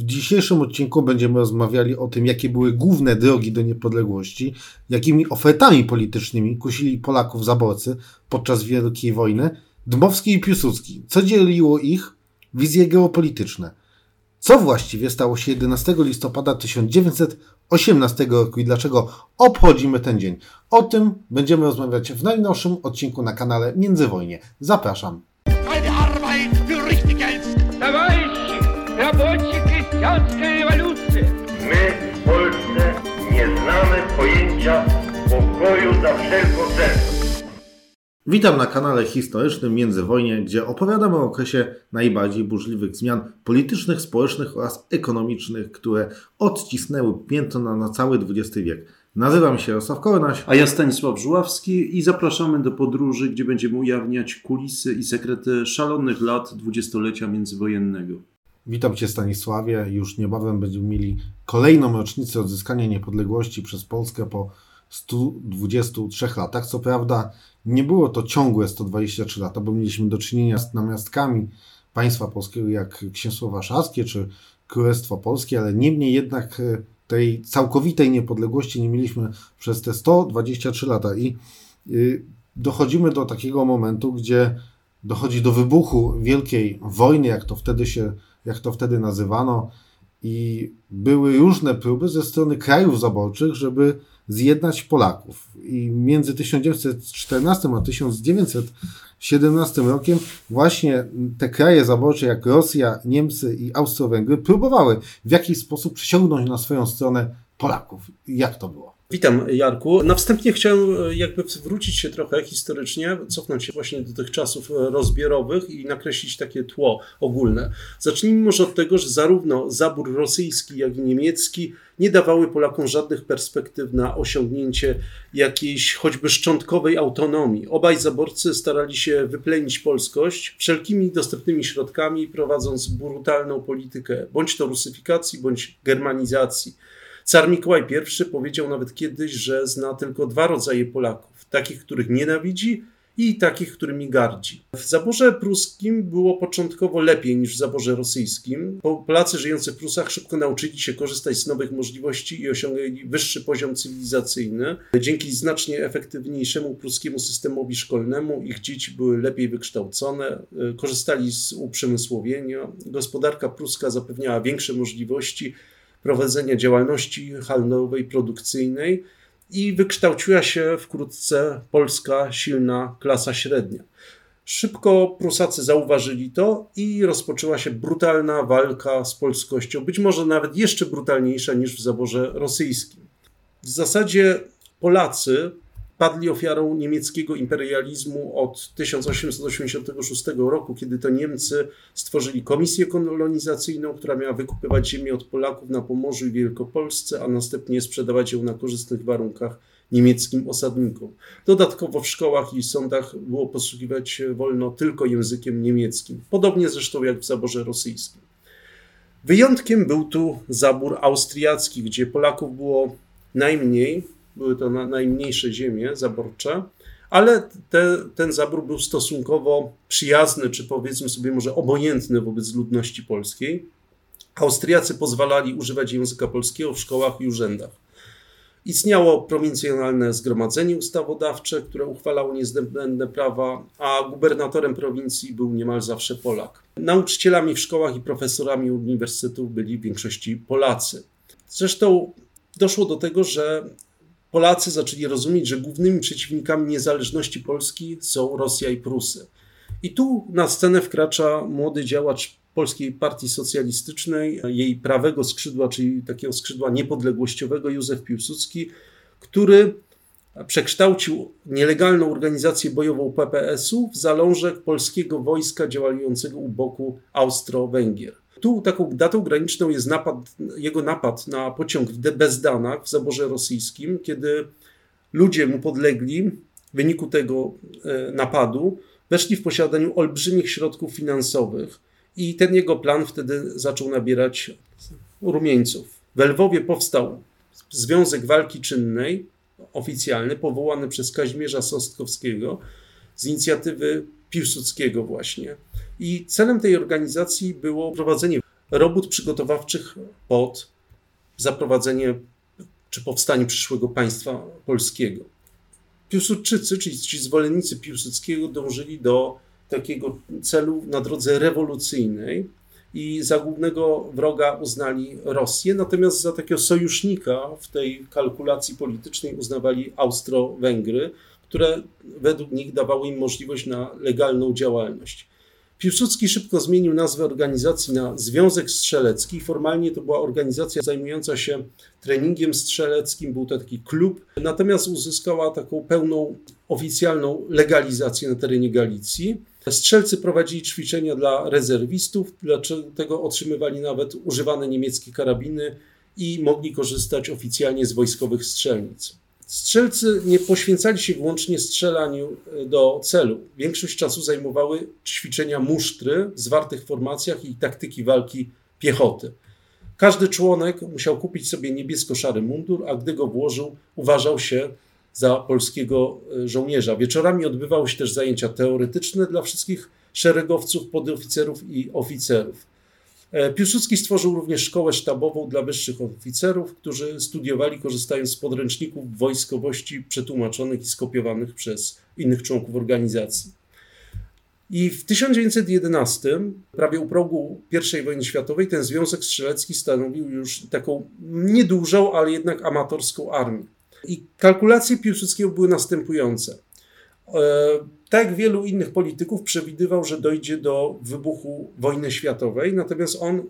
W dzisiejszym odcinku będziemy rozmawiali o tym, jakie były główne drogi do niepodległości, jakimi ofertami politycznymi kusili Polaków zaborcy podczas Wielkiej Wojny, Dmowski i Piłsudski, co dzieliło ich, wizje geopolityczne. Co właściwie stało się 11 listopada 1918 roku i dlaczego obchodzimy ten dzień? O tym będziemy rozmawiać w najnowszym odcinku na kanale Międzywojnie. Zapraszam. Za wszelką cenę. Witam na kanale historycznym Międzywojnie, gdzie opowiadamy o okresie najbardziej burzliwych zmian politycznych, społecznych oraz ekonomicznych, które odcisnęły piętno na, na cały XX wiek. Nazywam się Jarosław Kornaś. A ja Stanisław Żuławski i zapraszamy do podróży, gdzie będziemy ujawniać kulisy i sekrety szalonych lat dwudziestolecia międzywojennego. Witam Cię Stanisławie. Już niebawem będziemy mieli kolejną rocznicę odzyskania niepodległości przez Polskę po 123 latach. Co prawda nie było to ciągłe 123 lata, bo mieliśmy do czynienia z namiastkami państwa polskiego jak Księstwo Warszawskie czy Królestwo Polskie, ale niemniej jednak e, tej całkowitej niepodległości nie mieliśmy przez te 123 lata i y, dochodzimy do takiego momentu, gdzie dochodzi do wybuchu wielkiej wojny, jak to wtedy się, jak to wtedy nazywano i były różne próby ze strony krajów zaborczych, żeby zjednać Polaków. I między 1914 a 1917 rokiem właśnie te kraje zaborcze jak Rosja, Niemcy i Austro-Węgry próbowały w jakiś sposób przyciągnąć na swoją stronę Polaków. Jak to było? Witam Jarku. Na wstępie chciałem e, jakby wrócić się trochę historycznie, cofnąć się właśnie do tych czasów e, rozbiorowych i nakreślić takie tło ogólne. Zacznijmy może od tego, że zarówno zabór rosyjski, jak i niemiecki nie dawały Polakom żadnych perspektyw na osiągnięcie jakiejś choćby szczątkowej autonomii. Obaj zaborcy starali się wyplenić polskość wszelkimi dostępnymi środkami, prowadząc brutalną politykę bądź to rusyfikacji, bądź germanizacji. Car Mikołaj I powiedział nawet kiedyś, że zna tylko dwa rodzaje Polaków: takich, których nienawidzi i takich, którymi gardzi. W zaborze pruskim było początkowo lepiej niż w zaborze rosyjskim. Polacy żyjący w Prusach szybko nauczyli się korzystać z nowych możliwości i osiągnęli wyższy poziom cywilizacyjny. Dzięki znacznie efektywniejszemu pruskiemu systemowi szkolnemu ich dzieci były lepiej wykształcone, korzystali z uprzemysłowienia. Gospodarka pruska zapewniała większe możliwości prowadzenia działalności handlowej, produkcyjnej i wykształciła się wkrótce polska silna klasa średnia. Szybko Prusacy zauważyli to i rozpoczęła się brutalna walka z polskością, być może nawet jeszcze brutalniejsza niż w zaborze rosyjskim. W zasadzie Polacy padli ofiarą niemieckiego imperializmu od 1886 roku, kiedy to Niemcy stworzyli komisję kolonizacyjną, która miała wykupywać ziemię od Polaków na Pomorzu i Wielkopolsce, a następnie sprzedawać ją na korzystnych warunkach niemieckim osadnikom. Dodatkowo w szkołach i sądach było posługiwać się wolno tylko językiem niemieckim, podobnie zresztą jak w zaborze rosyjskim. Wyjątkiem był tu zabór austriacki, gdzie Polaków było najmniej, były to na, najmniejsze ziemie zaborcze, ale te, ten zabór był stosunkowo przyjazny, czy powiedzmy sobie może obojętny wobec ludności polskiej. Austriacy pozwalali używać języka polskiego w szkołach i urzędach. Istniało prowincjonalne zgromadzenie ustawodawcze, które uchwalało niezbędne prawa, a gubernatorem prowincji był niemal zawsze Polak. Nauczycielami w szkołach i profesorami uniwersytetów byli w większości Polacy. Zresztą doszło do tego, że Polacy zaczęli rozumieć, że głównymi przeciwnikami niezależności Polski są Rosja i Prusy. I tu na scenę wkracza młody działacz Polskiej Partii Socjalistycznej, jej prawego skrzydła, czyli takiego skrzydła niepodległościowego, Józef Piłsudski, który przekształcił nielegalną organizację bojową PPS-u w zalążek polskiego wojska działającego u boku Austro-Węgier. Tu taką datą graniczną jest napad, jego napad na pociąg w Bezdanach w zaborze rosyjskim, kiedy ludzie mu podlegli w wyniku tego e, napadu weszli w posiadaniu olbrzymich środków finansowych i ten jego plan wtedy zaczął nabierać rumieńców. W Lwowie powstał Związek Walki Czynnej, oficjalny, powołany przez Kazimierza Sostkowskiego z inicjatywy Piłsudskiego właśnie. I celem tej organizacji było prowadzenie robót przygotowawczych pod zaprowadzenie czy powstanie przyszłego państwa polskiego. Piłsudczycy, czyli ci zwolennicy Piłsudskiego, dążyli do takiego celu na drodze rewolucyjnej i za głównego wroga uznali Rosję, natomiast za takiego sojusznika w tej kalkulacji politycznej uznawali Austro-Węgry, które według nich dawały im możliwość na legalną działalność. Piłsudski szybko zmienił nazwę organizacji na Związek Strzelecki. Formalnie to była organizacja zajmująca się treningiem strzeleckim, był to taki klub, natomiast uzyskała taką pełną oficjalną legalizację na terenie Galicji. Strzelcy prowadzili ćwiczenia dla rezerwistów, dlatego otrzymywali nawet używane niemieckie karabiny i mogli korzystać oficjalnie z wojskowych strzelnic. Strzelcy nie poświęcali się wyłącznie strzelaniu e, do celu. Większość czasu zajmowały ćwiczenia musztry w zwartych formacjach i taktyki walki piechoty. Każdy członek musiał kupić sobie niebiesko-szary mundur, a gdy go włożył, uważał się za polskiego e, żołnierza. Wieczorami odbywały się też zajęcia teoretyczne dla wszystkich szeregowców, podoficerów i oficerów. E, Piłsudski stworzył również szkołę sztabową dla wyższych oficerów, którzy studiowali korzystając z podręczników wojskowości przetłumaczonych i skopiowanych przez innych członków organizacji. I w 1911, prawie u progu I wojny światowej, ten Związek Strzelecki stanowił już taką niedużą, ale jednak amatorską armię. I kalkulacje Piłsudskiego były następujące. E, tak wielu innych polityków, przewidywał, że dojdzie do wybuchu wojny światowej, natomiast on e,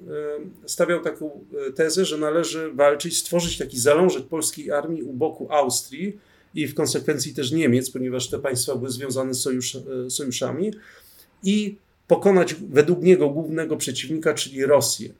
stawiał taką e, tezę, że należy walczyć, stworzyć taki zalążek polskiej armii u boku Austrii i w konsekwencji też Niemiec, ponieważ te państwa były związane z sojusz, sojuszami, i pokonać według niego głównego przeciwnika, czyli Rosję.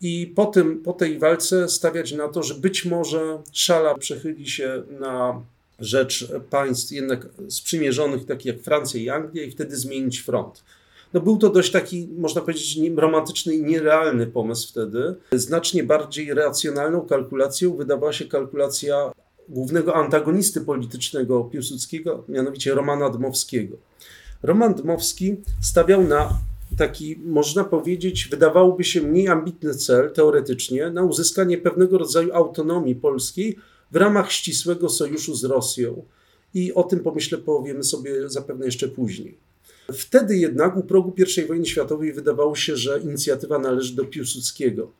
I po, tym, po tej walce stawiać na to, że być może szala przechyli się na rzecz państw jednak sprzymierzonych, takich jak Francja i Anglia, i wtedy zmienić front. No był to dość taki, można powiedzieć, romantyczny i nierealny pomysł wtedy. Znacznie bardziej racjonalną kalkulacją wydawała się kalkulacja głównego antagonisty politycznego Piłsudskiego, mianowicie Romana Dmowskiego. Roman Dmowski stawiał na taki, można powiedzieć, wydawałoby się mniej ambitny cel teoretycznie na uzyskanie pewnego rodzaju autonomii polskiej w ramach ścisłego sojuszu z Rosją. I o tym pomyślę powiemy sobie zapewne jeszcze później. Wtedy jednak u progu I wojny światowej wydawało się, że inicjatywa należy do Piłsudskiego,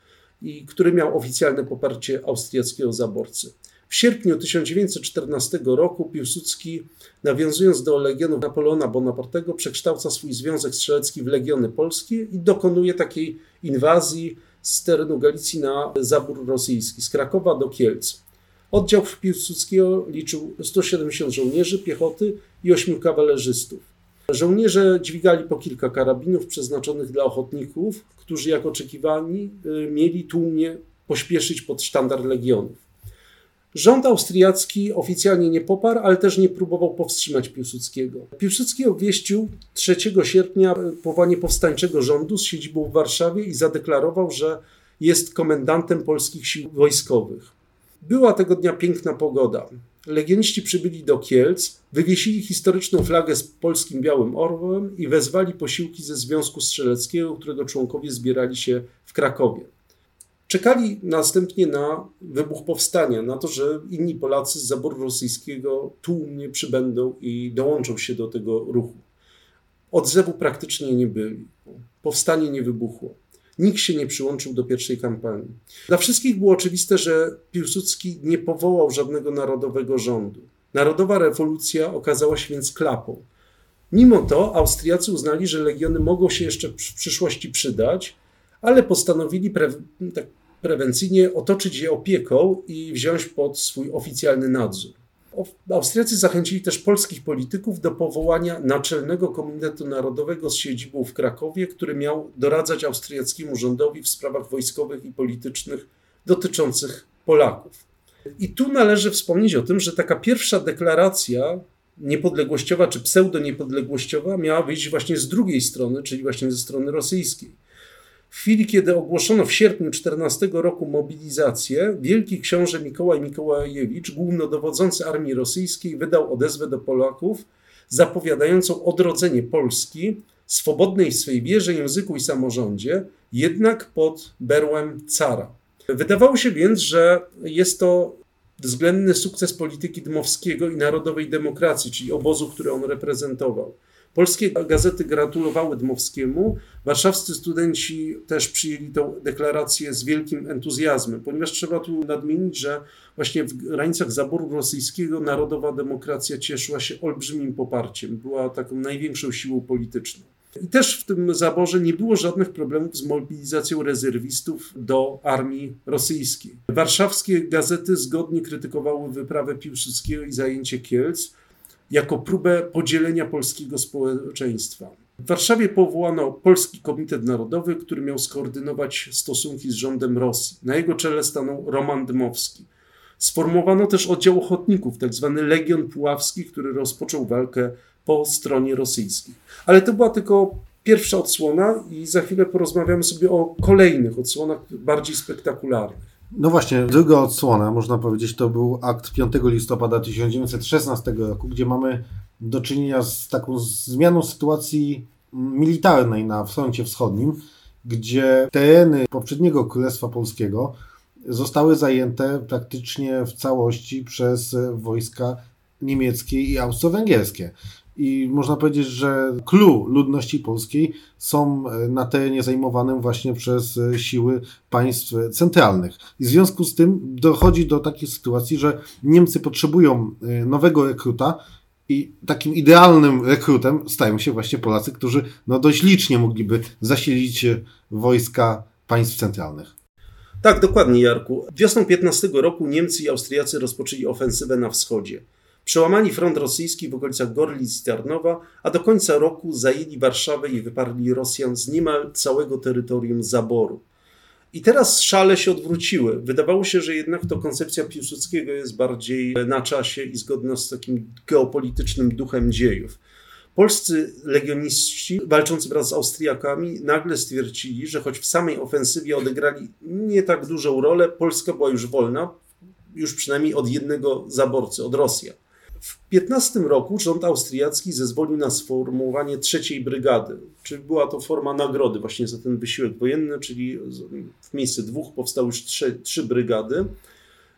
i który miał oficjalne poparcie austriackiego zaborcy. W sierpniu 1914 roku Piłsudski, nawiązując do legionów Napoleona Bonapartego, przekształca swój Związek Strzelecki w Legiony Polskie i dokonuje takiej inwazji z terenu Galicji na zabór rosyjski, z Krakowa do Kielc. Oddział Piłsudskiego liczył 170 żołnierzy piechoty i 8 kawalerzystów. Żołnierze dźwigali po kilka karabinów przeznaczonych dla ochotników, którzy jak oczekiwani y, mieli tłumnie pośpieszyć pod sztandar legionów. Rząd austriacki oficjalnie nie poparł, ale też nie próbował powstrzymać Piłsudskiego. Piłsudski obwieścił 3 sierpnia powołanie powstańczego rządu z siedzibą w Warszawie i zadeklarował, że jest komendantem polskich sił wojskowych. Była tego dnia piękna pogoda. Legioniści przybyli do Kielc, wywiesili historyczną flagę z polskim białym orłem i wezwali posiłki ze Związku Strzeleckiego, którego członkowie zbierali się w Krakowie. Czekali następnie na wybuch powstania, na to, że inni Polacy z zaboru rosyjskiego tłumnie przybędą i dołączą się do tego ruchu. Odzewu praktycznie nie byli. Powstanie nie wybuchło. Nikt się nie przyłączył do pierwszej kampanii. Dla wszystkich było oczywiste, że Piłsudski nie powołał żadnego narodowego rządu. Narodowa rewolucja okazała się więc klapą. Mimo to Austriacy uznali, że legiony mogą się jeszcze w przyszłości przydać, ale postanowili pre, tak prewencyjnie otoczyć je opieką i wziąć pod swój oficjalny nadzór. Austriacy zachęcili też polskich polityków do powołania Naczelnego Komitetu Narodowego z siedzibą w Krakowie, który miał doradzać austriackiemu rządowi w sprawach wojskowych i politycznych dotyczących Polaków. I tu należy wspomnieć o tym, że taka pierwsza deklaracja niepodległościowa czy pseudoniepodległościowa miała wyjść właśnie z drugiej strony, czyli właśnie ze strony rosyjskiej. W chwili, kiedy ogłoszono w sierpniu 14 roku mobilizację, wielki książę Mikołaj Mikołajewicz, głównodowodzący armii rosyjskiej, wydał odezwę do Polaków zapowiadającą odrodzenie Polski swobodnej w swej wierze, języku i samorządzie, jednak pod berłem cara. Wydawało się więc, że jest to względny sukces polityki Dmowskiego i narodowej demokracji, czyli obozu, który on reprezentował. Polskie gazety gratulowały Dmowskiemu, warszawscy studenci też przyjęli tę deklarację z wielkim entuzjazmem, ponieważ trzeba tu nadmienić, że właśnie w granicach zaboru rosyjskiego narodowa demokracja cieszyła się olbrzymim poparciem, była taką największą siłą polityczną. I też w tym zaborze nie było żadnych problemów z mobilizacją rezerwistów do armii rosyjskiej. Warszawskie gazety zgodnie krytykowały wyprawę Piłsudskiego i zajęcie Kielc jako próbę podzielenia polskiego społeczeństwa. W Warszawie powołano Polski Komitet Narodowy, który miał skoordynować stosunki z rządem Rosji. Na jego czele stanął Roman Dmowski. Sformowano też oddział ochotników, tzw. Tak Legion Puławski, który rozpoczął walkę po stronie rosyjskiej. Ale to była tylko pierwsza odsłona i za chwilę porozmawiamy sobie o kolejnych odsłonach bardziej spektakularnych. No właśnie, druga odsłona, można powiedzieć, to był akt 5 listopada 1916 roku, gdzie mamy do czynienia z taką zmianą sytuacji militarnej na froncie wschodnim, gdzie tereny poprzedniego Królestwa Polskiego zostały zajęte praktycznie w całości przez wojska niemieckie i austro-węgierskie. I można powiedzieć, że clue ludności polskiej są e, na terenie zajmowanym właśnie przez e, siły państw centralnych. I w związku z tym dochodzi do takiej sytuacji, że Niemcy potrzebują e, nowego rekruta, i takim idealnym rekrutem stają się właśnie Polacy, którzy no dość licznie mogliby zasilić wojska państw centralnych. Tak, dokładnie, Jarku. Wiosną 15 roku Niemcy i Austriacy rozpoczęli ofensywę na wschodzie. Przełamali front rosyjski w okolicach Gorlic i Tarnowa, a do końca roku zajęli Warszawę i wyparli Rosjan z niemal całego terytorium zaboru. I teraz szale się odwróciły. Wydawało się, że jednak to koncepcja Piłsudskiego jest bardziej na czasie i zgodna z takim geopolitycznym duchem dziejów. Polscy legioniści walczący wraz z Austriakami nagle stwierdzili, że choć w samej ofensywie odegrali nie tak dużą rolę, Polska była już wolna, już przynajmniej od jednego zaborcy, od Rosjan. W 15 roku rząd austriacki zezwolił na sformułowanie trzeciej brygady, czyli była to forma nagrody właśnie za ten wysiłek wojenny, czyli w miejsce dwóch powstały już trzy, trzy brygady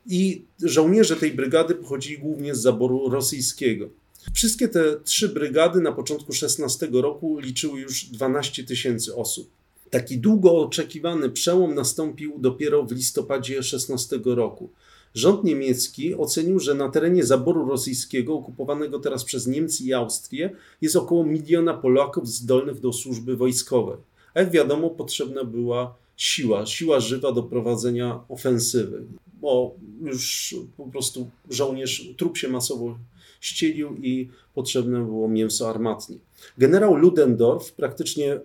i żołnierze tej brygady pochodzili głównie z zaboru rosyjskiego. Wszystkie te trzy brygady na początku 16 roku liczyły już 12 tysięcy osób. Taki długo oczekiwany przełom nastąpił dopiero w listopadzie 16 roku. Rząd niemiecki ocenił, że na terenie zaboru rosyjskiego, okupowanego teraz przez Niemcy i Austrię, jest około miliona Polaków zdolnych do służby wojskowej. A jak wiadomo, potrzebna była siła, siła żywa do prowadzenia ofensywy, bo już po prostu żołnierz, trup się masowo ścielił i potrzebne było mięso armatnie. Generał Ludendorff, praktycznie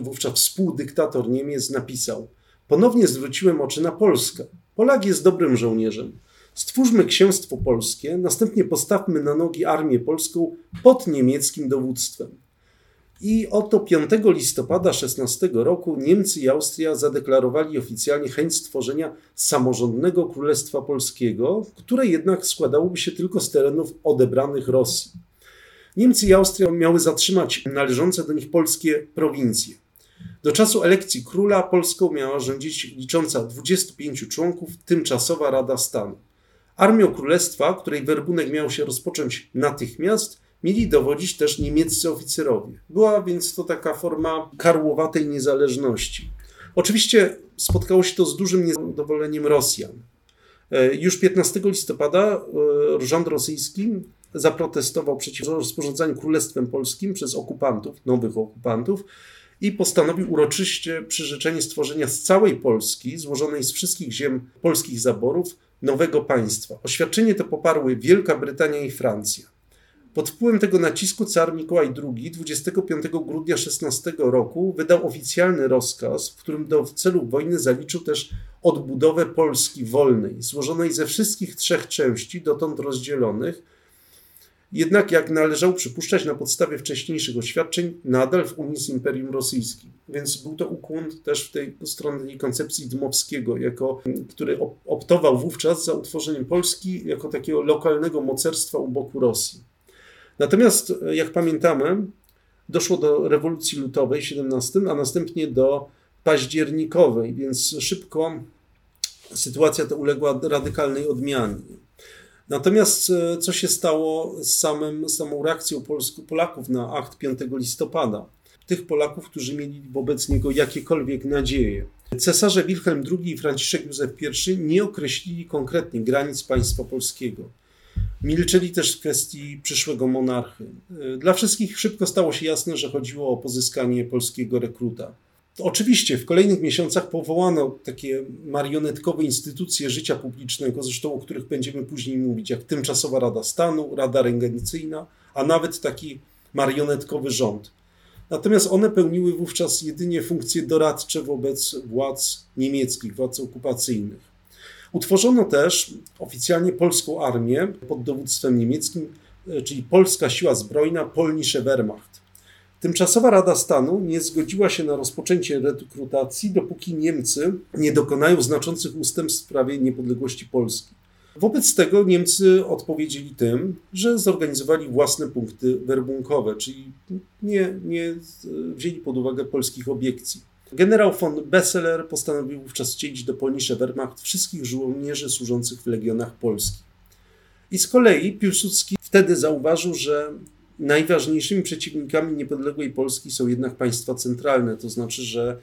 wówczas współdyktator Niemiec, napisał: Ponownie zwróciłem oczy na Polskę. Polak jest dobrym żołnierzem. Stwórzmy księstwo polskie, następnie postawmy na nogi armię polską pod niemieckim dowództwem. I oto 5 listopada 16 roku Niemcy i Austria zadeklarowali oficjalnie chęć stworzenia samorządnego Królestwa Polskiego, które jednak składałoby się tylko z terenów odebranych Rosji. Niemcy i Austria miały zatrzymać należące do nich polskie prowincje. Do czasu elekcji króla Polską miała rządzić licząca 25 członków tymczasowa Rada Stanu. Armią królestwa, której werbunek miał się rozpocząć natychmiast, mieli dowodzić też niemieccy oficerowie. Była więc to taka forma karłowatej niezależności. Oczywiście spotkało się to z dużym niezadowoleniem Rosjan. E, już 15 listopada e, rząd rosyjski zaprotestował przeciw rozporządzaniu Królestwem Polskim przez okupantów, nowych okupantów, i postanowił uroczyście przyrzeczenie stworzenia z całej Polski, złożonej z wszystkich ziem polskich zaborów, nowego państwa. Oświadczenie to poparły Wielka Brytania i Francja. Pod wpływem tego nacisku car Mikołaj II 25 grudnia 16 roku wydał oficjalny rozkaz, w którym do celów wojny zaliczył też odbudowę Polski wolnej, złożonej ze wszystkich trzech części, dotąd rozdzielonych, jednak jak należało przypuszczać na podstawie wcześniejszych oświadczeń, nadal w Unii z Imperium Rosyjskim. Więc był to ukłon też w tej stronnej koncepcji Dmowskiego, jako, który optował wówczas za utworzeniem Polski jako takiego lokalnego mocerstwa u boku Rosji. Natomiast, jak pamiętamy, doszło do rewolucji lutowej w 17, a następnie do październikowej, więc szybko sytuacja ta uległa radykalnej odmianie. Natomiast e, co się stało z, samym, samą reakcją Polsk, Polaków na akt 5 listopada? Tych Polaków, którzy mieli wobec niego jakiekolwiek nadzieje. Cesarze Wilhelm II i Franciszek Józef I nie określili konkretnie granic państwa polskiego. Milczeli też w kwestii przyszłego monarchy. E, Dla wszystkich szybko stało się jasne, że chodziło o pozyskanie polskiego rekruta. Oczywiście w kolejnych miesiącach powołano takie marionetkowe instytucje życia publicznego, zresztą o których będziemy później mówić, jak Tymczasowa Rada Stanu, Rada Regencyjna, a nawet taki marionetkowy rząd. Natomiast one pełniły wówczas jedynie funkcje doradcze wobec władz niemieckich, władz okupacyjnych. Utworzono też oficjalnie polską armię pod dowództwem niemieckim, e, czyli Polska Siła Zbrojna Polnische Wehrmacht. Tymczasowa Rada Stanu nie zgodziła się na rozpoczęcie rekrutacji, dopóki Niemcy nie dokonają znaczących ustępstw w sprawie niepodległości Polski. Wobec tego Niemcy odpowiedzieli tym, że zorganizowali własne punkty werbunkowe, czyli nie, nie wzięli pod uwagę polskich obiekcji. Generał von Besseler postanowił wówczas wcielić do Polnische Wehrmacht wszystkich żołnierzy służących w legionach polskich. I z kolei Piłsudski wtedy zauważył, że najważniejszymi przeciwnikami niepodległej Polski są jednak państwa centralne, to znaczy, że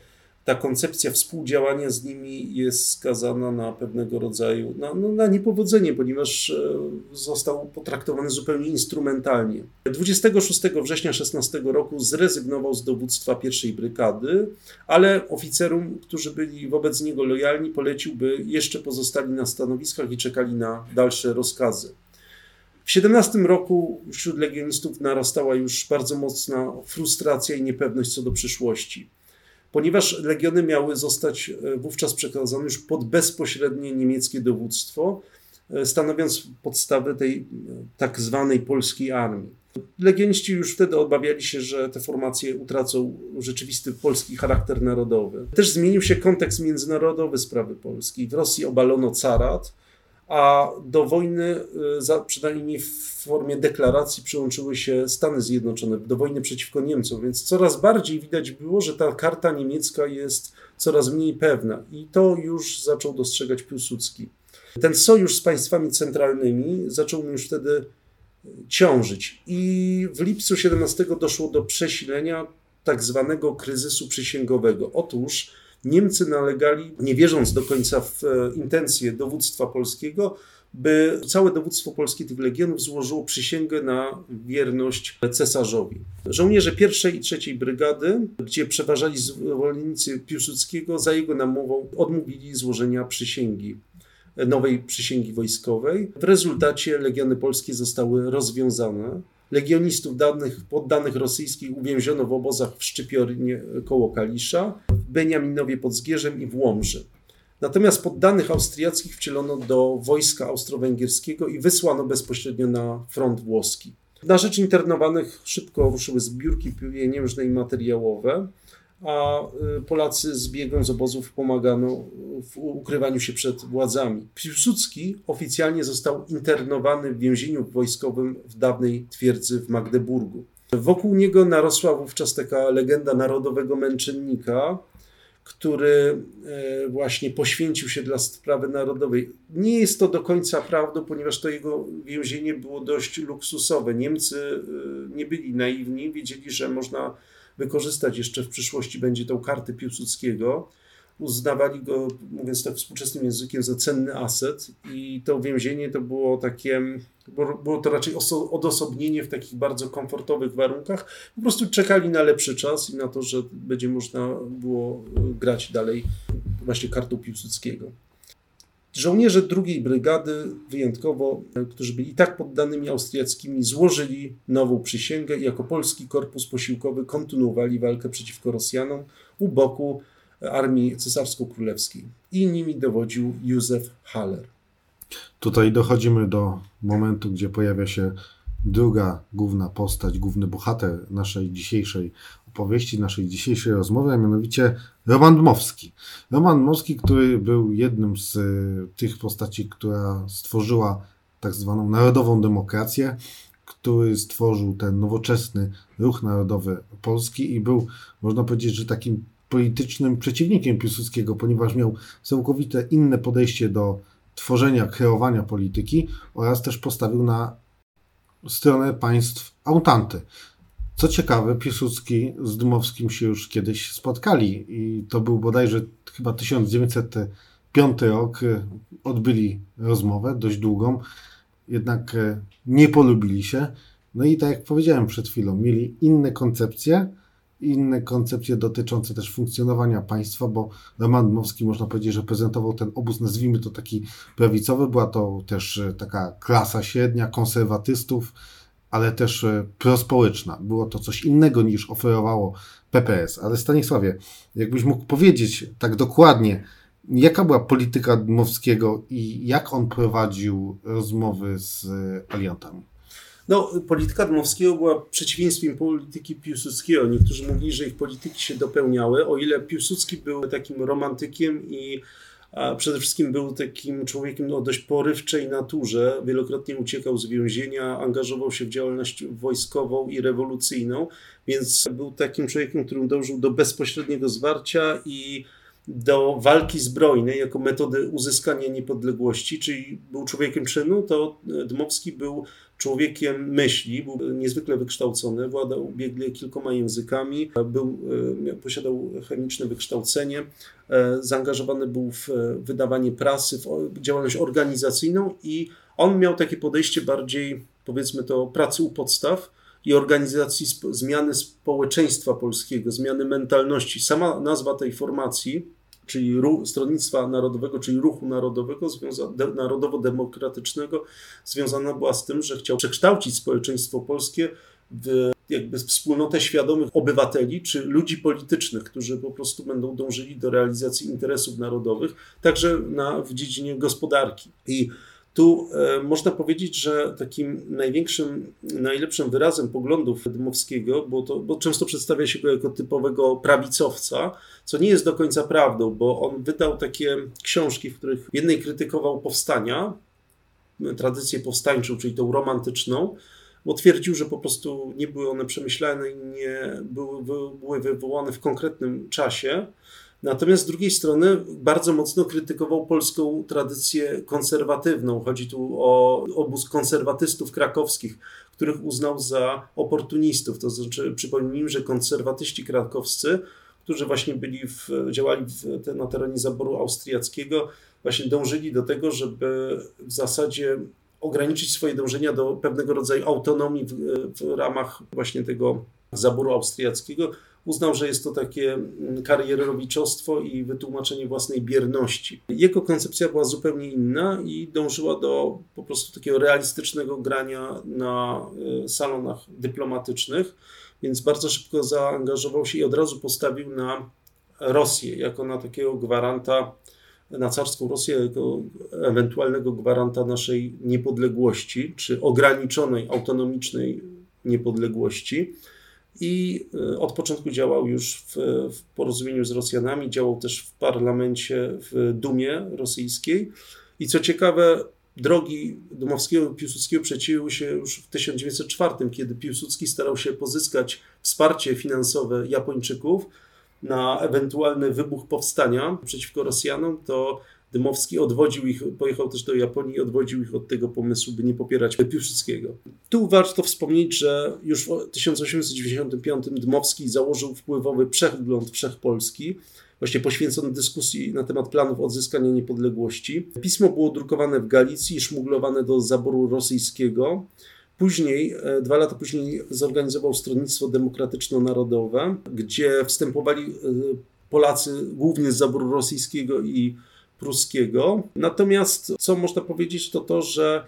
ta koncepcja współdziałania z nimi jest skazana na pewnego rodzaju na, no, na niepowodzenie, ponieważ e, został potraktowany zupełnie instrumentalnie. 26 września 16 roku zrezygnował z dowództwa pierwszej brygady, ale oficerom, którzy byli wobec niego lojalni, polecił, by jeszcze pozostali na stanowiskach i czekali na dalsze rozkazy. W 17 roku wśród legionistów narastała już bardzo mocna frustracja i niepewność co do przyszłości ponieważ legiony miały zostać e, wówczas przekazane już pod bezpośrednie niemieckie dowództwo, e, stanowiąc podstawę tej e, tak zwanej polskiej armii. Legioniści już wtedy obawiali się, że te formacje utracą rzeczywisty polski charakter narodowy. Też zmienił się kontekst międzynarodowy sprawy Polski. W Rosji obalono carat, a do wojny, przynajmniej w formie deklaracji, przyłączyły się Stany Zjednoczone, do wojny przeciwko Niemcom, więc coraz bardziej widać było, że ta karta niemiecka jest coraz mniej pewna i to już zaczął dostrzegać Piłsudski. Ten sojusz z państwami centralnymi zaczął już wtedy ciążyć i w lipcu 17 doszło do przesilenia tak zwanego kryzysu przysięgowego. Otóż Niemcy nalegali, nie wierząc do końca w e, intencje dowództwa polskiego, by całe dowództwo polskie tych legionów złożyło przysięgę na wierność cesarzowi. Żołnierze pierwszej i trzeciej brygady, gdzie przeważali zwolennicy Piłsudskiego, za jego namową odmówili złożenia przysięgi nowej przysięgi wojskowej. W rezultacie legiony polskie zostały rozwiązane. Legionistów danych, poddanych rosyjskich uwięziono w obozach w Szczypiornie koło Kalisza, w Beniaminowie pod Zgierzem i w Łomży. Natomiast poddanych austriackich wcielono do wojska austro-węgierskiego i wysłano bezpośrednio na front włoski. Na rzecz internowanych szybko ruszyły zbiórki pieniężne i materiałowe, a y, Polacy z biegiem z obozów pomagano w ukrywaniu się przed władzami. Piłsudski oficjalnie został internowany w więzieniu wojskowym w dawnej twierdzy w Magdeburgu. Wokół niego narosła wówczas taka legenda narodowego męczennika, który e, właśnie poświęcił się dla sprawy narodowej. Nie jest to do końca prawdą, ponieważ to jego więzienie było dość luksusowe. Niemcy e, nie byli naiwni, wiedzieli, że można wykorzystać jeszcze w przyszłości będzie tą kartę Piłsudskiego. Uznawali go, mówiąc tak współczesnym językiem, za cenny aset i to więzienie to było takie, było to raczej odosobnienie w takich bardzo komfortowych warunkach. Po prostu czekali na lepszy czas i na to, że będzie można było grać dalej właśnie kartą Piłsudskiego. Żołnierze drugiej brygady, wyjątkowo, którzy byli tak poddanymi austriackimi, złożyli nową przysięgę i jako polski korpus posiłkowy kontynuowali walkę przeciwko Rosjanom u boku armii cesarsko-królewskiej. I nimi dowodził Józef Haller. Tutaj dochodzimy do momentu, gdzie pojawia się druga główna postać, główny bohater naszej dzisiejszej opowieści, naszej dzisiejszej rozmowy, a mianowicie Roman Dmowski. Roman Dmowski, który był jednym z y, tych postaci, która stworzyła tak zwaną narodową demokrację, który stworzył ten nowoczesny ruch narodowy Polski i był, można powiedzieć, że takim politycznym przeciwnikiem Piłsudskiego, ponieważ miał całkowite inne podejście do tworzenia, kreowania polityki oraz też postawił na stronę państw Autanty. Co ciekawe, Piłsudski z Dmowskim się już kiedyś spotkali i to był bodajże chyba 1905 rok. Odbyli rozmowę dość długą, jednak nie polubili się. No i tak jak powiedziałem przed chwilą, mieli inne koncepcje, inne koncepcje dotyczące też funkcjonowania państwa, bo Roman Dmowski można powiedzieć, że prezentował ten obóz, nazwijmy to taki prawicowy, była to też taka klasa średnia konserwatystów, ale też prospołeczna. Było to coś innego niż oferowało PPS. Ale Stanisławie, jakbyś mógł powiedzieć tak dokładnie, jaka była polityka Dmowskiego i jak on prowadził rozmowy z aliantami? No, polityka Dmowskiego była przeciwieństwem polityki Piłsudskiego. Niektórzy mówili, że ich polityki się dopełniały. O ile Piłsudski był takim romantykiem i a przede wszystkim był takim człowiekiem o dość porywczej naturze. Wielokrotnie uciekał z więzienia, angażował się w działalność wojskową i rewolucyjną, więc był takim człowiekiem, którym dążył do bezpośredniego zwarcia i do walki zbrojnej jako metody uzyskania niepodległości, czyli był człowiekiem czynu, to Dmowski był człowiekiem myśli, był niezwykle wykształcony, władał biegle kilkoma językami, był, posiadał chemiczne wykształcenie, zaangażowany był w wydawanie prasy, w działalność organizacyjną i on miał takie podejście bardziej, powiedzmy to, pracy u podstaw, i organizacji zmiany społeczeństwa polskiego, zmiany mentalności. Sama nazwa tej formacji, czyli ruch, Stronnictwa Narodowego, czyli Ruchu Narodowego, Narodowo-Demokratycznego, związana była z tym, że chciał przekształcić społeczeństwo polskie w jakby wspólnotę świadomych obywateli, czy ludzi politycznych, którzy po prostu będą dążyli do realizacji interesów narodowych, także na, w dziedzinie gospodarki. I tu e, można powiedzieć, że takim największym, najlepszym wyrazem poglądów Dmowskiego, bo, to, bo często przedstawia się go jako typowego prawicowca, co nie jest do końca prawdą, bo on wydał takie książki, w których w jednej krytykował powstania, tradycję powstańczą, czyli tą romantyczną, bo twierdził, że po prostu nie były one przemyślane i nie były, były wywołane w konkretnym czasie. Natomiast z drugiej strony bardzo mocno krytykował polską tradycję konserwatywną. Chodzi tu o obóz konserwatystów krakowskich, których uznał za oportunistów. To znaczy, przypomnijmy, że konserwatyści krakowscy, którzy właśnie byli w, działali w, na terenie zaboru austriackiego, właśnie dążyli do tego, żeby w zasadzie ograniczyć swoje dążenia do pewnego rodzaju autonomii w, w ramach właśnie tego zaboru austriackiego uznał, że jest to takie karierowiczostwo i wytłumaczenie własnej bierności. Jego koncepcja była zupełnie inna i dążyła do po prostu takiego realistycznego grania na salonach dyplomatycznych, więc bardzo szybko zaangażował się i od razu postawił na Rosję jako na takiego gwaranta na carską Rosję jako ewentualnego gwaranta naszej niepodległości, czy ograniczonej, autonomicznej niepodległości i od początku działał już w, w, porozumieniu z Rosjanami, działał też w parlamencie, w Dumie rosyjskiej. I co ciekawe, drogi Dumowskiego i Piłsudskiego przecięły się już w 1904, kiedy Piłsudski starał się pozyskać wsparcie finansowe Japończyków na ewentualny wybuch powstania przeciwko Rosjanom, to Dymowski odwodził ich, pojechał też do Japonii i odwodził ich od tego pomysłu, by nie popierać Piłsudskiego. Tu warto wspomnieć, że już w 1895 Dymowski założył wpływowy przegląd Wszechpolski, właśnie poświęcony dyskusji na temat planów odzyskania niepodległości. Pismo było drukowane w Galicji i szmuglowane do zaboru rosyjskiego. Później, dwa lata później, zorganizował Stronnictwo Demokratyczno-Narodowe, gdzie wstępowali Polacy głównie z zaboru rosyjskiego i pruskiego. Natomiast co można powiedzieć, to to, że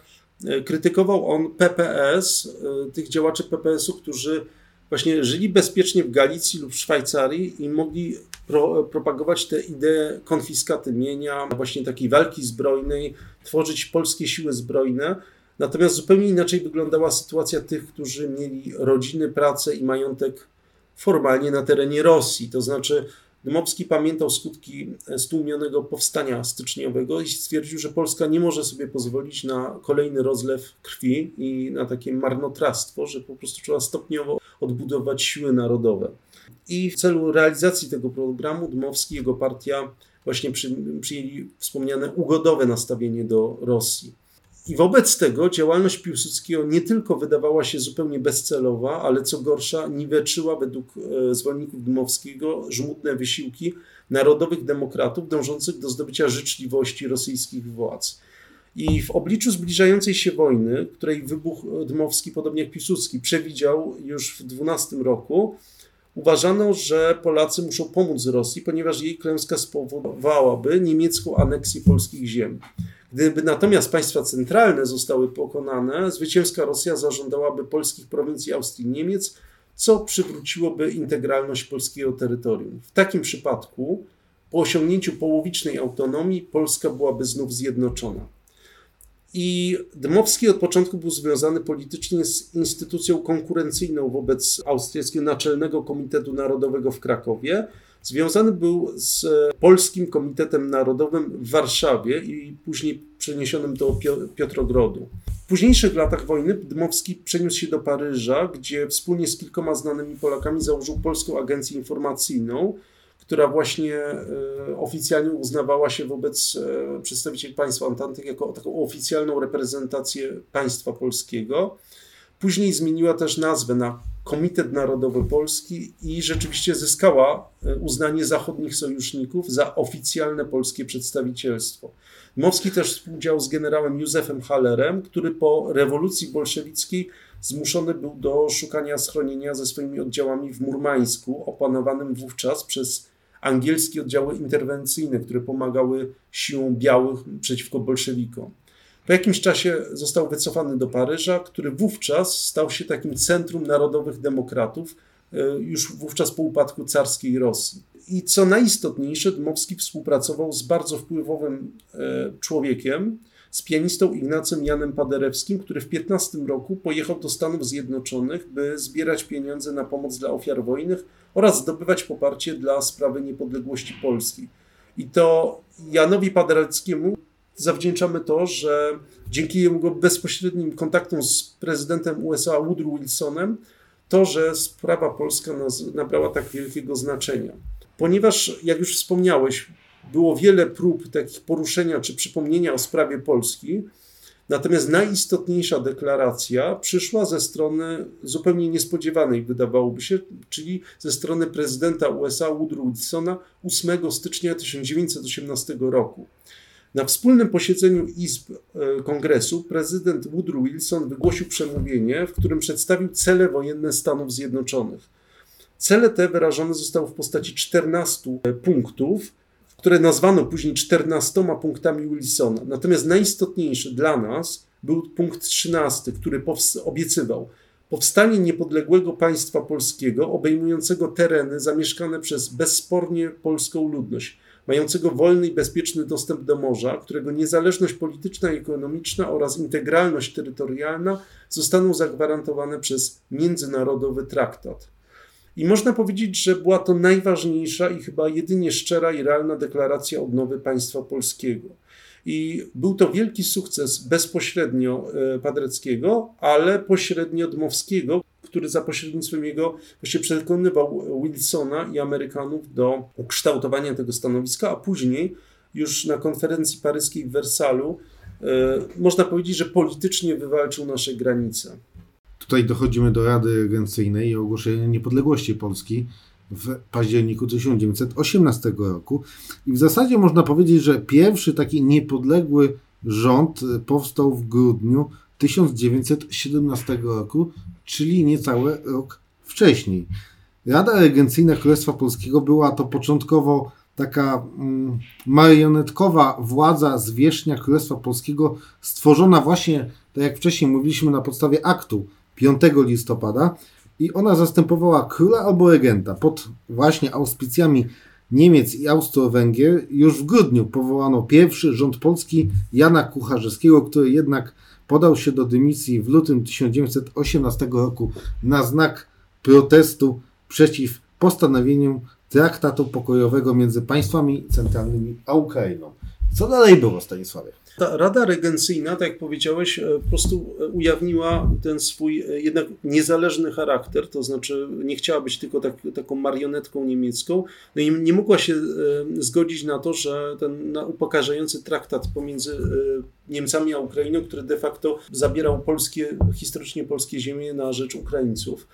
krytykował on PPS, tych działaczy PPS-u, którzy właśnie żyli bezpiecznie w Galicji lub w Szwajcarii i mogli pro, propagować te idee konfiskaty mienia, właśnie takiej walki zbrojnej, tworzyć polskie siły zbrojne. Natomiast zupełnie inaczej wyglądała sytuacja tych, którzy mieli rodziny, pracę i majątek formalnie na terenie Rosji. To znaczy, Dmowski pamiętał skutki stłumionego powstania styczniowego i stwierdził, że Polska nie może sobie pozwolić na kolejny rozlew krwi i na takie marnotrawstwo, że po prostu trzeba stopniowo odbudować siły narodowe. I w celu realizacji tego programu Dmowski i jego partia właśnie przy, przyjęli wspomniane ugodowe nastawienie do Rosji. I wobec tego działalność Piłsudskiego nie tylko wydawała się zupełnie bezcelowa, ale co gorsza, niweczyła według e, zwolenników Dmowskiego żmudne wysiłki narodowych demokratów dążących do zdobycia życzliwości rosyjskich władz. I w obliczu zbliżającej się wojny, której wybuch Dmowski, podobnie jak Piłsudski, przewidział już w 12 roku, uważano, że Polacy muszą pomóc Rosji, ponieważ jej klęska spowodowałaby niemiecką aneksję polskich ziem. Gdyby natomiast państwa centralne zostały pokonane, zwycięska Rosja zażądałaby polskich prowincji Austrii Niemiec, co przywróciłoby integralność polskiego terytorium. W takim przypadku, po osiągnięciu połowicznej autonomii, Polska byłaby znów zjednoczona. I Dmowski od początku był związany politycznie z instytucją konkurencyjną wobec austriackiego Naczelnego Komitetu Narodowego w Krakowie. Związany był z Polskim Komitetem Narodowym w Warszawie i później przeniesionym do Piotrogrodu. W późniejszych latach wojny Dmowski przeniósł się do Paryża, gdzie wspólnie z kilkoma znanymi Polakami założył Polską Agencję Informacyjną, która właśnie e, oficjalnie uznawała się wobec e, przedstawicieli państwa Antanty jako taką oficjalną reprezentację państwa polskiego. Później zmieniła też nazwę na Komitet Narodowy Polski i rzeczywiście zyskała e, uznanie zachodnich sojuszników za oficjalne polskie przedstawicielstwo. Dmowski też współdziałał z generałem Józefem Hallerem, który po rewolucji bolszewickiej zmuszony był do szukania schronienia ze swoimi oddziałami w Murmańsku, opanowanym wówczas przez angielskie oddziały interwencyjne, które pomagały siłom białych przeciwko bolszewikom. Po jakimś czasie został wycofany do Paryża, który wówczas stał się takim centrum narodowych demokratów, e, już wówczas po upadku carskiej Rosji. I co najistotniejsze, Dmowski współpracował z bardzo wpływowym e, człowiekiem, z pianistą Ignacym Janem Paderewskim, który w 15 roku pojechał do Stanów Zjednoczonych, by zbierać pieniądze na pomoc dla ofiar wojennych oraz zdobywać poparcie dla sprawy niepodległości Polski. I to Janowi Paderewskiemu zawdzięczamy to, że dzięki jego bezpośrednim kontaktom z prezydentem USA Woodrow Wilsonem, to, że sprawa polska nabrała tak wielkiego znaczenia. Ponieważ, jak już wspomniałeś, było wiele prób takich poruszenia czy przypomnienia o sprawie Polski, natomiast najistotniejsza deklaracja przyszła ze strony zupełnie niespodziewanej, wydawałoby się, czyli ze strony prezydenta USA Woodrow Wilsona 8 stycznia 1918 roku. Na wspólnym posiedzeniu Izb e, Kongresu prezydent Woodrow Wilson wygłosił przemówienie, w którym przedstawił cele wojenne Stanów Zjednoczonych. Cele te wyrażone zostały w postaci 14 punktów, które nazwano później 14 punktami Wilsona. Natomiast najistotniejszy dla nas był punkt 13, który obiecywał powstanie niepodległego państwa polskiego, obejmującego tereny zamieszkane przez bezspornie polską ludność, mającego wolny i bezpieczny dostęp do morza, którego niezależność polityczna i ekonomiczna oraz integralność terytorialna zostaną zagwarantowane przez międzynarodowy traktat. I można powiedzieć, że była to najważniejsza i chyba jedynie szczera i realna deklaracja odnowy państwa polskiego. I był to wielki sukces bezpośrednio e, Padreckiego, ale pośrednio Dmowskiego, który za pośrednictwem jego właśnie przekonywał Wilsona i Amerykanów do ukształtowania tego stanowiska, a później już na konferencji paryskiej w Wersalu e, można powiedzieć, że politycznie wywalczył nasze granice. Tutaj dochodzimy do Rady Regencyjnej i ogłoszenia niepodległości Polski w październiku 1918 roku. I w zasadzie można powiedzieć, że pierwszy taki niepodległy rząd powstał w grudniu 1917 roku, czyli niecały rok wcześniej. Rada Regencyjna Królestwa Polskiego była to początkowo taka mm, marionetkowa władza zwierzchnia Królestwa Polskiego, stworzona właśnie, tak jak wcześniej mówiliśmy, na podstawie aktu 5 listopada i ona zastępowała króla albo regenta. Pod właśnie auspicjami Niemiec i Austro-Węgier już w grudniu powołano pierwszy rząd polski Jana Kucharzewskiego, który jednak podał się do dymisji w lutym 1918 roku na znak protestu przeciw postanowieniom traktatu pokojowego między państwami centralnymi a Ukrainą. Co dalej było, Stanisławie? Ta Rada Regencyjna, tak jak powiedziałeś, e, po prostu e, ujawniła ten swój e, jednak niezależny charakter, to znaczy nie chciała być tylko tak, taką marionetką niemiecką, no i nie mogła się zgodzić na to, że ten upokarzający traktat pomiędzy Niemcami a Ukrainą, który de facto zabierał polskie, historycznie polskie ziemie na rzecz Ukraińców.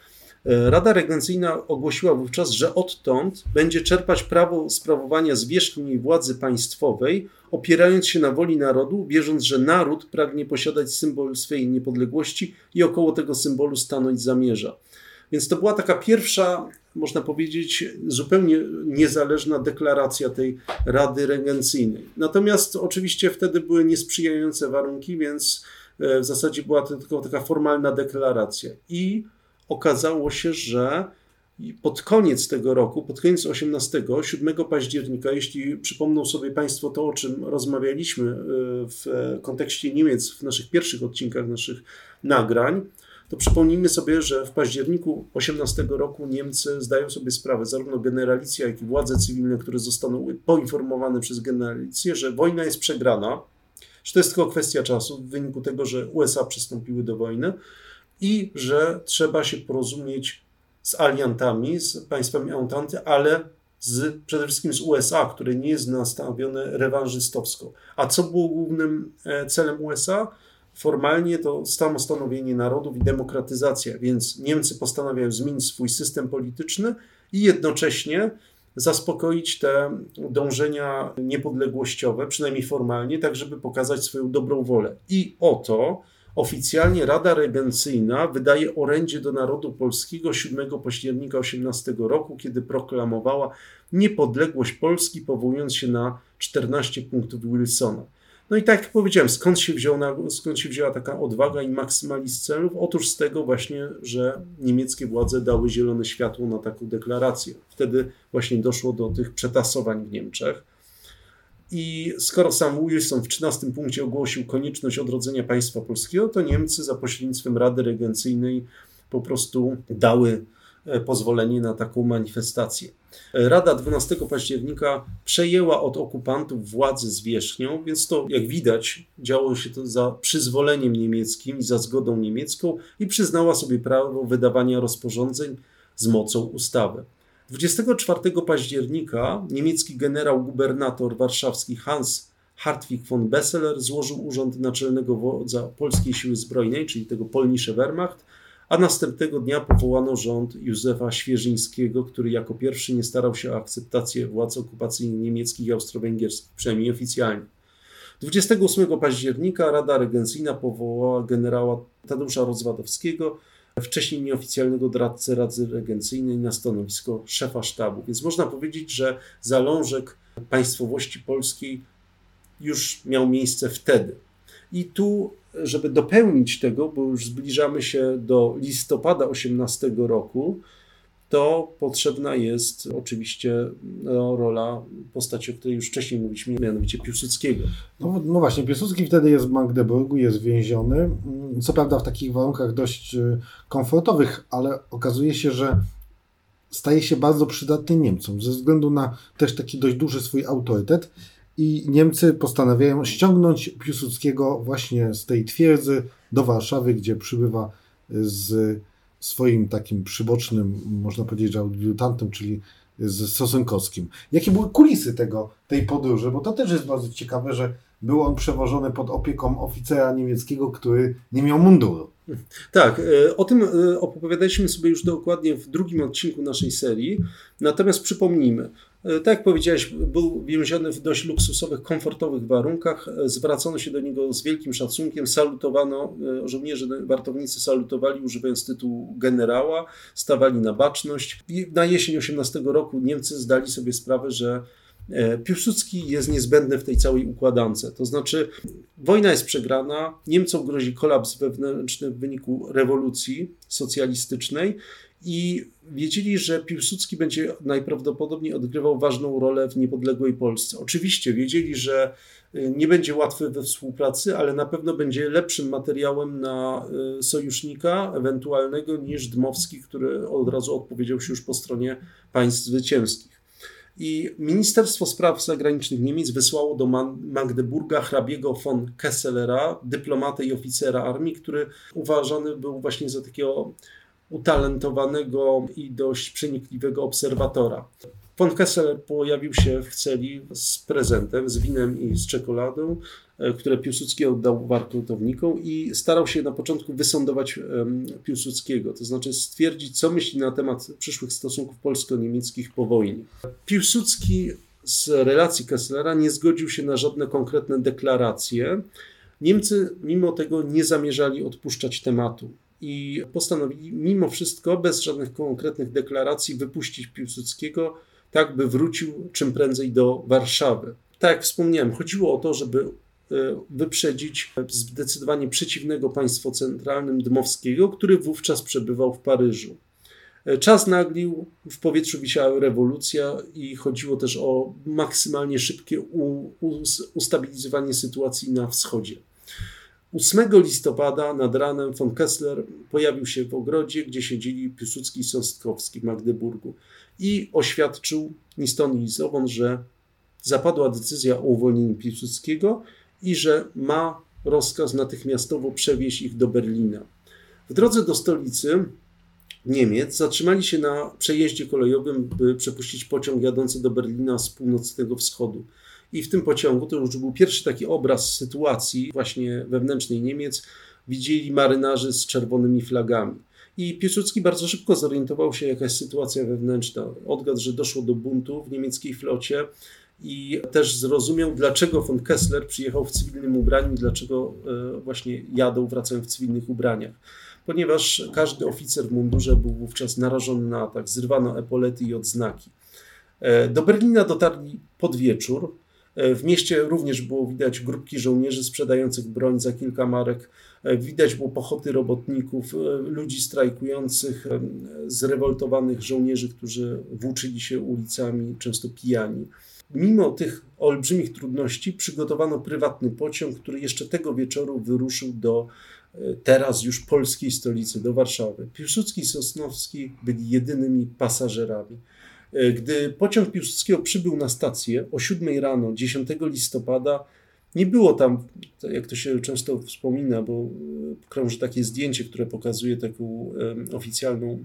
Rada Regencyjna ogłosiła wówczas, że odtąd będzie czerpać prawo sprawowania zwierzchni władzy państwowej, opierając się na woli narodu, wierząc, że naród pragnie posiadać symbol swojej niepodległości i około tego symbolu stanąć zamierza. Więc to była taka pierwsza, można powiedzieć, zupełnie niezależna deklaracja tej Rady Regencyjnej. Natomiast oczywiście wtedy były niesprzyjające warunki, więc e, w zasadzie była to tylko taka formalna deklaracja. I okazało się, że pod koniec tego roku, pod koniec 18, 7 października, jeśli przypomną sobie Państwo to, o czym rozmawialiśmy e, w kontekście Niemiec w naszych pierwszych odcinkach naszych nagrań, to przypomnijmy sobie, że w październiku 18 roku Niemcy zdają sobie sprawę, zarówno generalicja, jak i władze cywilne, które zostaną poinformowane przez generalicję, że wojna jest przegrana, że to jest tylko kwestia czasu w wyniku tego, że USA przystąpiły do wojny i że trzeba się porozumieć z aliantami, z państwami Entente, ale z, przede wszystkim z USA, które nie jest nastawione rewanżystowsko. A co było głównym e, celem USA? Formalnie to samostanowienie narodów i demokratyzacja, więc Niemcy postanawiają zmienić swój system polityczny i jednocześnie zaspokoić te dążenia niepodległościowe, przynajmniej formalnie, tak żeby pokazać swoją dobrą wolę. I oto Oficjalnie Rada Regencyjna wydaje orędzie do narodu polskiego 7 października 18 roku, kiedy proklamowała niepodległość Polski, powołując się na 14 punktów Wilsona. No i tak jak powiedziałem, skąd się, wziął, skąd się wzięła taka odwaga i maksymalizm celów? Otóż z tego właśnie, że niemieckie władze dały zielone światło na taką deklarację. Wtedy właśnie doszło do tych przetasowań w Niemczech. I skoro sam Wilson w 13 punkcie ogłosił konieczność odrodzenia państwa polskiego, to Niemcy za pośrednictwem Rady Regencyjnej po prostu dały e, pozwolenie na taką manifestację. Rada 12 października przejęła od okupantów władzę zwierzchnią, więc to, jak widać, działo się to za przyzwoleniem niemieckim i za zgodą niemiecką i przyznała sobie prawo wydawania rozporządzeń z mocą ustawy. 24 października niemiecki generał-gubernator warszawski Hans Hartwig von Besseler złożył urząd naczelnego wodza Polskiej Siły Zbrojnej, czyli tego Polnische Wehrmacht, a następnego dnia powołano rząd Józefa Świeżyńskiego, który jako pierwszy nie starał się o akceptację władz okupacyjnych niemieckich i austro-węgierskich, przynajmniej oficjalnie. 28 października Rada Regencyjna powołała generała Tadeusza Rozwadowskiego, wcześniej nieoficjalnego doradcę Rady Regencyjnej na stanowisko szefa sztabu. Więc można powiedzieć, że zalążek państwowości polskiej już miał miejsce wtedy. I tu, żeby dopełnić tego, bo już zbliżamy się do listopada 18 roku, to potrzebna jest oczywiście no, rola postaci, o której już wcześniej mówiliśmy, mianowicie Piłsudskiego. No, no, właśnie, Piłsudski wtedy jest w Magdeburgu, jest więziony, co prawda w takich warunkach dość y, komfortowych, ale okazuje się, że staje się bardzo przydatny Niemcom, ze względu na też taki dość duży swój autorytet i Niemcy postanawiają ściągnąć Piłsudskiego właśnie z tej twierdzy do Warszawy, gdzie przybywa z swoim takim przybocznym, można powiedzieć, że adiutantem, czyli z Sosenkowskim. Jakie były kulisy tego, tej podróży? Bo to też jest bardzo ciekawe, że był on przewożony pod opieką oficera niemieckiego, który nie miał munduru. Tak, e, o tym e, opowiadaliśmy sobie już dokładnie w drugim odcinku naszej serii. Natomiast przypomnijmy, tak jak powiedziałeś, był więziony w dość luksusowych, komfortowych warunkach. Zwracono się do niego z wielkim szacunkiem, salutowano, żołnierze, wartownicy salutowali, używając tytułu generała, stawali na baczność. I na jesień 18 roku Niemcy zdali sobie sprawę, że E, Piłsudski jest niezbędny w tej całej układance. To znaczy, wojna jest przegrana, Niemcom grozi kolaps wewnętrzny w wyniku rewolucji socjalistycznej i wiedzieli, że Piłsudski będzie najprawdopodobniej odgrywał ważną rolę w niepodległej Polsce. Oczywiście wiedzieli, że e, nie będzie łatwy we współpracy, ale na pewno będzie lepszym materiałem na e, sojusznika ewentualnego niż Dmowski, który od razu odpowiedział się już po stronie państw zwycięskich. I Ministerstwo Spraw Zagranicznych Niemiec wysłało do Magdeburga hrabiego von Kesselera, dyplomatę i oficera armii, który uważany był właśnie za takiego utalentowanego i dość przenikliwego obserwatora. Von Kessler pojawił się w celi z prezentem, z winem i z czekoladą, e, które Piłsudski oddał wartownikom i starał się na początku wysądować Piłsudskiego, to znaczy stwierdzić, co myśli na temat przyszłych stosunków polsko-niemieckich po wojnie. Piłsudski z relacji Kesslera nie zgodził się na żadne konkretne deklaracje. Niemcy mimo tego nie zamierzali odpuszczać tematu i postanowili mimo wszystko, bez żadnych konkretnych deklaracji, wypuścić Piłsudskiego tak by wrócił czym prędzej do Warszawy. Tak jak wspomniałem, chodziło o to, żeby e, wyprzedzić zdecydowanie przeciwnego państwo centralnym Dmowskiego, który wówczas przebywał w Paryżu. E, czas naglił, w powietrzu wisiała rewolucja i chodziło też o maksymalnie szybkie ustabilizowanie sytuacji na wschodzie. 8 listopada nad ranem von Kessler pojawił się w ogrodzie, gdzie siedzieli Piłsudski i Sostkowski w Magdeburgu i oświadczył ni że zapadła decyzja o uwolnieniu Piłsudskiego i że ma rozkaz natychmiastowo przewieźć ich do Berlina. W drodze do stolicy Niemiec zatrzymali się na przejeździe kolejowym, by przepuścić pociąg jadący do Berlina z północnego wschodu. I w tym pociągu, to już był pierwszy taki obraz sytuacji właśnie wewnętrznej Niemiec, widzieli marynarzy z czerwonymi flagami. I Piłsudski bardzo szybko zorientował się, jaka jest sytuacja wewnętrzna. Odgadł, że doszło do buntu w niemieckiej flocie i też zrozumiał, dlaczego von Kessler przyjechał w cywilnym ubraniu, dlaczego e, właśnie jadą, wracają w cywilnych ubraniach. Ponieważ każdy oficer w mundurze był wówczas narażony na atak, zrywano epolety i odznaki. E, do Berlina dotarli pod wieczór. E, w mieście również było widać grupki żołnierzy sprzedających broń za kilka marek. E, widać było pochoty robotników, e, ludzi strajkujących, zrewoltowanych żołnierzy, którzy włóczyli się ulicami, często pijani. Mimo tych olbrzymich trudności przygotowano prywatny pociąg, który jeszcze tego wieczoru wyruszył do teraz już polskiej stolicy, do Warszawy. Piłsudski i Sosnowski byli jedynymi pasażerami. E, gdy pociąg Piłsudskiego przybył na stację o 7 rano 10 listopada, nie było tam, jak to się często wspomina, bo e, krąży takie zdjęcie, które pokazuje taką oficjalną,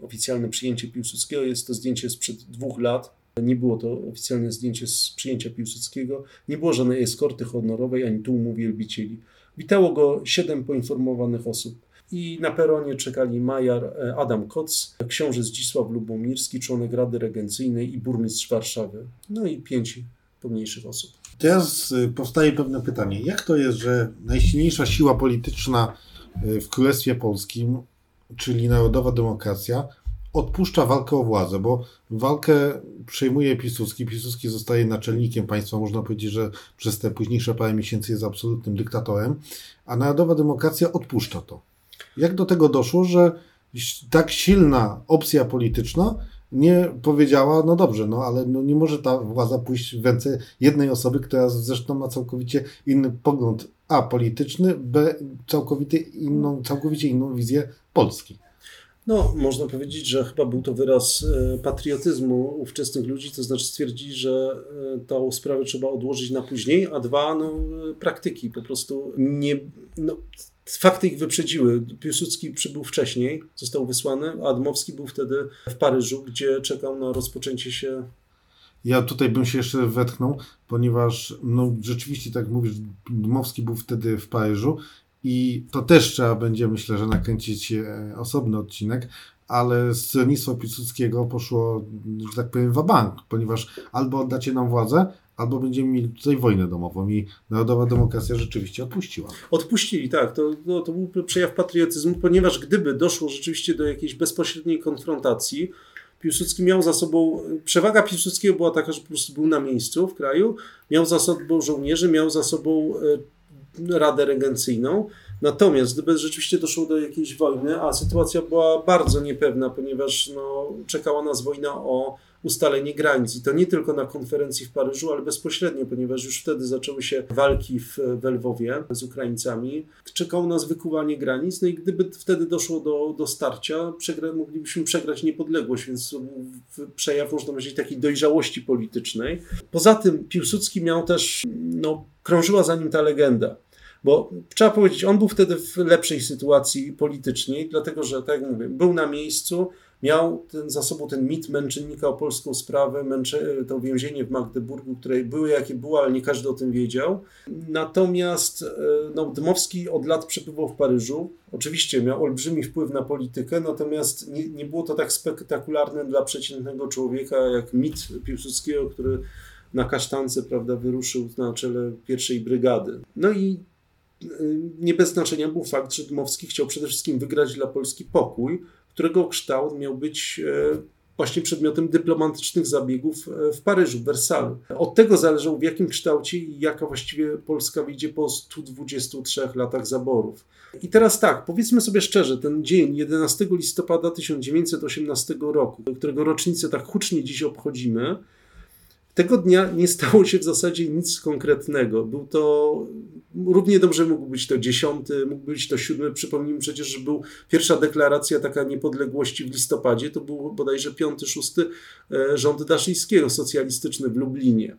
e, oficjalne przyjęcie Piłsudskiego. Jest to zdjęcie sprzed dwóch lat. Nie było to oficjalne zdjęcie z przyjęcia Piłsudskiego. Nie było żadnej eskorty honorowej ani tłumu wielbicieli. Witało go siedem poinformowanych osób i na peronie czekali majar e, Adam Koc, książę Zdzisław Lubomirski, członek Rady Regencyjnej i burmistrz Warszawy. No i pięć pomniejszych osób. Teraz y, powstaje pewne pytanie. Jak to jest, że najsilniejsza siła polityczna y, w Królestwie Polskim, czyli Narodowa Demokracja, odpuszcza walkę o władzę, bo walkę przejmuje Piłsudski. Piłsudski zostaje naczelnikiem państwa. Można powiedzieć, że przez te późniejsze parę miesięcy jest absolutnym dyktatorem, a Narodowa Demokracja odpuszcza to. Jak do tego doszło, że tak silna opcja polityczna nie powiedziała, no dobrze, no ale no nie może ta władza pójść w ręce jednej osoby, która zresztą ma całkowicie inny pogląd A polityczny, B całkowicie inną, całkowicie inną wizję Polski. No, można powiedzieć, że chyba był to wyraz e, patriotyzmu ówczesnych ludzi, to znaczy stwierdzili, że e, tą sprawę trzeba odłożyć na później, a dwa, no, e, praktyki po prostu nie, no, Fakty ich wyprzedziły. Piłsudski przybył wcześniej, został wysłany, a Dmowski był wtedy w Paryżu, gdzie czekał na rozpoczęcie się. Ja tutaj bym się jeszcze wetchnął, ponieważ no, rzeczywiście, tak mówisz, Dmowski był wtedy w Paryżu i to też trzeba będzie, myślę, że nakręcić e, osobny odcinek, ale stronnictwo Piłsudskiego poszło, że tak powiem, w bank, ponieważ albo oddacie nam władzę, albo będziemy mieli tutaj wojnę domową i narodowa demokracja rzeczywiście odpuściła. Odpuścili, tak. To, to, to był przejaw patriotyzmu, ponieważ gdyby doszło rzeczywiście do jakiejś bezpośredniej konfrontacji, Piłsudski miał za sobą, przewaga Piłsudskiego była taka, że po prostu był na miejscu w kraju, miał za sobą żołnierzy, miał za sobą e, Radę Regencyjną, Natomiast gdyby rzeczywiście doszło do jakiejś wojny, a sytuacja była bardzo niepewna, ponieważ no, czekała nas wojna o ustalenie granic. I to nie tylko na konferencji w Paryżu, ale bezpośrednio, ponieważ już wtedy zaczęły się walki w, w Lwowie z Ukraińcami. Czekało nas wykuwanie granic, no i gdyby wtedy doszło do, do starcia, przegra, moglibyśmy przegrać niepodległość, więc przejaw, można powiedzieć, takiej dojrzałości politycznej. Poza tym Piłsudski miał też, no, krążyła za nim ta legenda. Bo trzeba powiedzieć, on był wtedy w lepszej sytuacji politycznej, dlatego że, tak jak mówię, był na miejscu, miał ten, za sobą ten mit męczennika o polską sprawę, męcze, to więzienie w Magdeburgu, które były jakie było, ale nie każdy o tym wiedział. Natomiast e, no, Dmowski od lat przebywał w Paryżu. Oczywiście miał olbrzymi wpływ na politykę, natomiast nie, nie było to tak spektakularne dla przeciętnego człowieka jak mit Piłsudskiego, który na kasztance prawda, wyruszył na czele pierwszej brygady. No i e, nie bez znaczenia był fakt, że Dmowski chciał przede wszystkim wygrać dla Polski pokój, którego kształt miał być e, właśnie przedmiotem dyplomatycznych zabiegów e, w Paryżu, w Wersalu. Od tego zależało, w jakim kształcie i jaka właściwie Polska wyjdzie po 123 latach zaborów. I teraz tak, powiedzmy sobie szczerze, ten dzień 11 listopada 1918 roku, którego rocznicę tak hucznie dziś obchodzimy, tego dnia nie stało się w zasadzie nic konkretnego. Był to równie dobrze mógł być to dziesiąty, mógł być to siódmy. Przypomnijmy przecież, że był pierwsza deklaracja taka niepodległości w listopadzie. To był bodajże piąty, szósty e, rząd Daszyńskiego, socjalistyczny w Lublinie.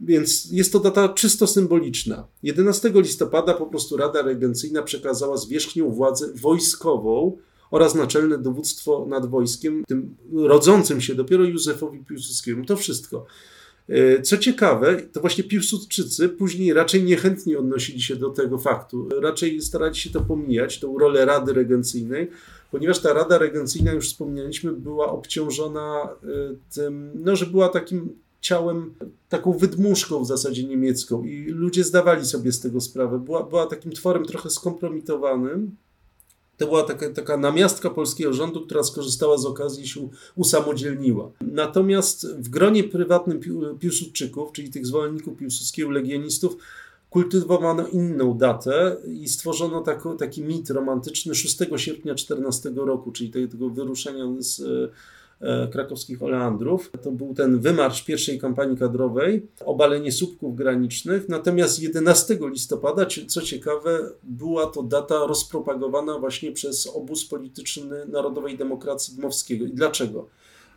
Więc jest to data czysto symboliczna. 11 listopada po prostu Rada Regencyjna przekazała zwierzchnią władzę wojskową oraz naczelne dowództwo nad wojskiem, tym rodzącym się dopiero Józefowi Piłsudskiemu. To wszystko. E, co ciekawe, to właśnie Piłsudczycy później raczej niechętnie odnosili się do tego faktu. Raczej starali się to pomijać, tą rolę Rady Regencyjnej, ponieważ ta Rada Regencyjna, już wspomnieliśmy, była obciążona e, tym, no, że była takim ciałem, taką wydmuszką w zasadzie niemiecką i ludzie zdawali sobie z tego sprawę. Była, była takim tworem trochę skompromitowanym, to była taka, taka namiastka polskiego rządu, która skorzystała z okazji i się usamodzielniła. Natomiast w gronie prywatnym Piłsudczyków, czyli tych zwolenników Piłsudskiego, legionistów, kultywowano inną datę i stworzono taki, mit romantyczny 6 sierpnia 14 roku, czyli tego wyruszenia z E, krakowskich oleandrów. To był ten wymarsz pierwszej kampanii kadrowej, obalenie słupków granicznych. Natomiast 11 listopada, co ciekawe, była to data rozpropagowana właśnie przez obóz polityczny Narodowej Demokracji Dmowskiego. I dlaczego?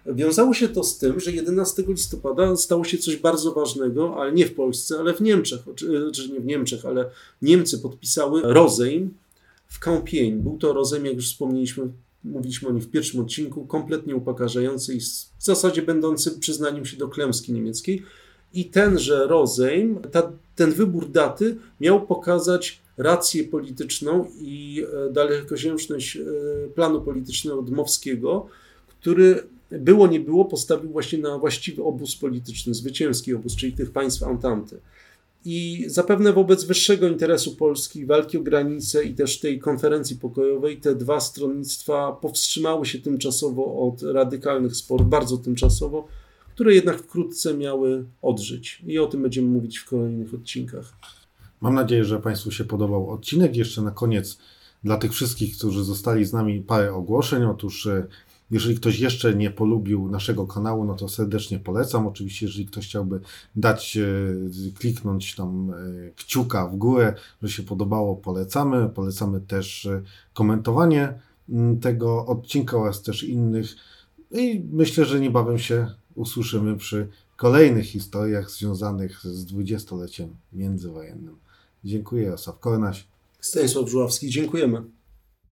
Wiązało się to z tym, że 11 listopada stało się coś bardzo ważnego, ale nie w Polsce, ale w Niemczech, czy, czy nie w Niemczech, ale Niemcy podpisały rozejm w Kąpień. Był to rozejm, jak już wspomnieliśmy, mówiliśmy o nim w pierwszym odcinku, kompletnie upokarzający i w zasadzie będący przyznaniem się do klęski niemieckiej. I tenże rozejm, ta, ten wybór daty miał pokazać rację polityczną i e, dalekosiężność e, planu politycznego Dmowskiego, który było nie było postawił właśnie na właściwy obóz polityczny, zwycięski obóz, czyli tych państw Antanty. I zapewne wobec wyższego interesu Polski, walki o granice i też tej konferencji pokojowej, te dwa stronnictwa powstrzymały się tymczasowo od radykalnych sporów, bardzo tymczasowo, które jednak wkrótce miały odżyć. I o tym będziemy mówić w kolejnych odcinkach. Mam nadzieję, że Państwu się podobał odcinek. Jeszcze na koniec dla tych wszystkich, którzy zostali z nami, parę ogłoszeń. Otóż e, jeżeli ktoś jeszcze nie polubił naszego kanału, no to serdecznie polecam. Oczywiście, jeżeli ktoś chciałby dać, e, kliknąć tam e, kciuka w górę, że się podobało, polecamy. Polecamy też e, komentowanie mm, tego odcinka oraz też innych. I myślę, że niebawem się usłyszymy przy kolejnych historiach związanych z dwudziestoleciem międzywojennym. Dziękuję, Osaf Kornaś. Stanisław Żuławski, dziękujemy.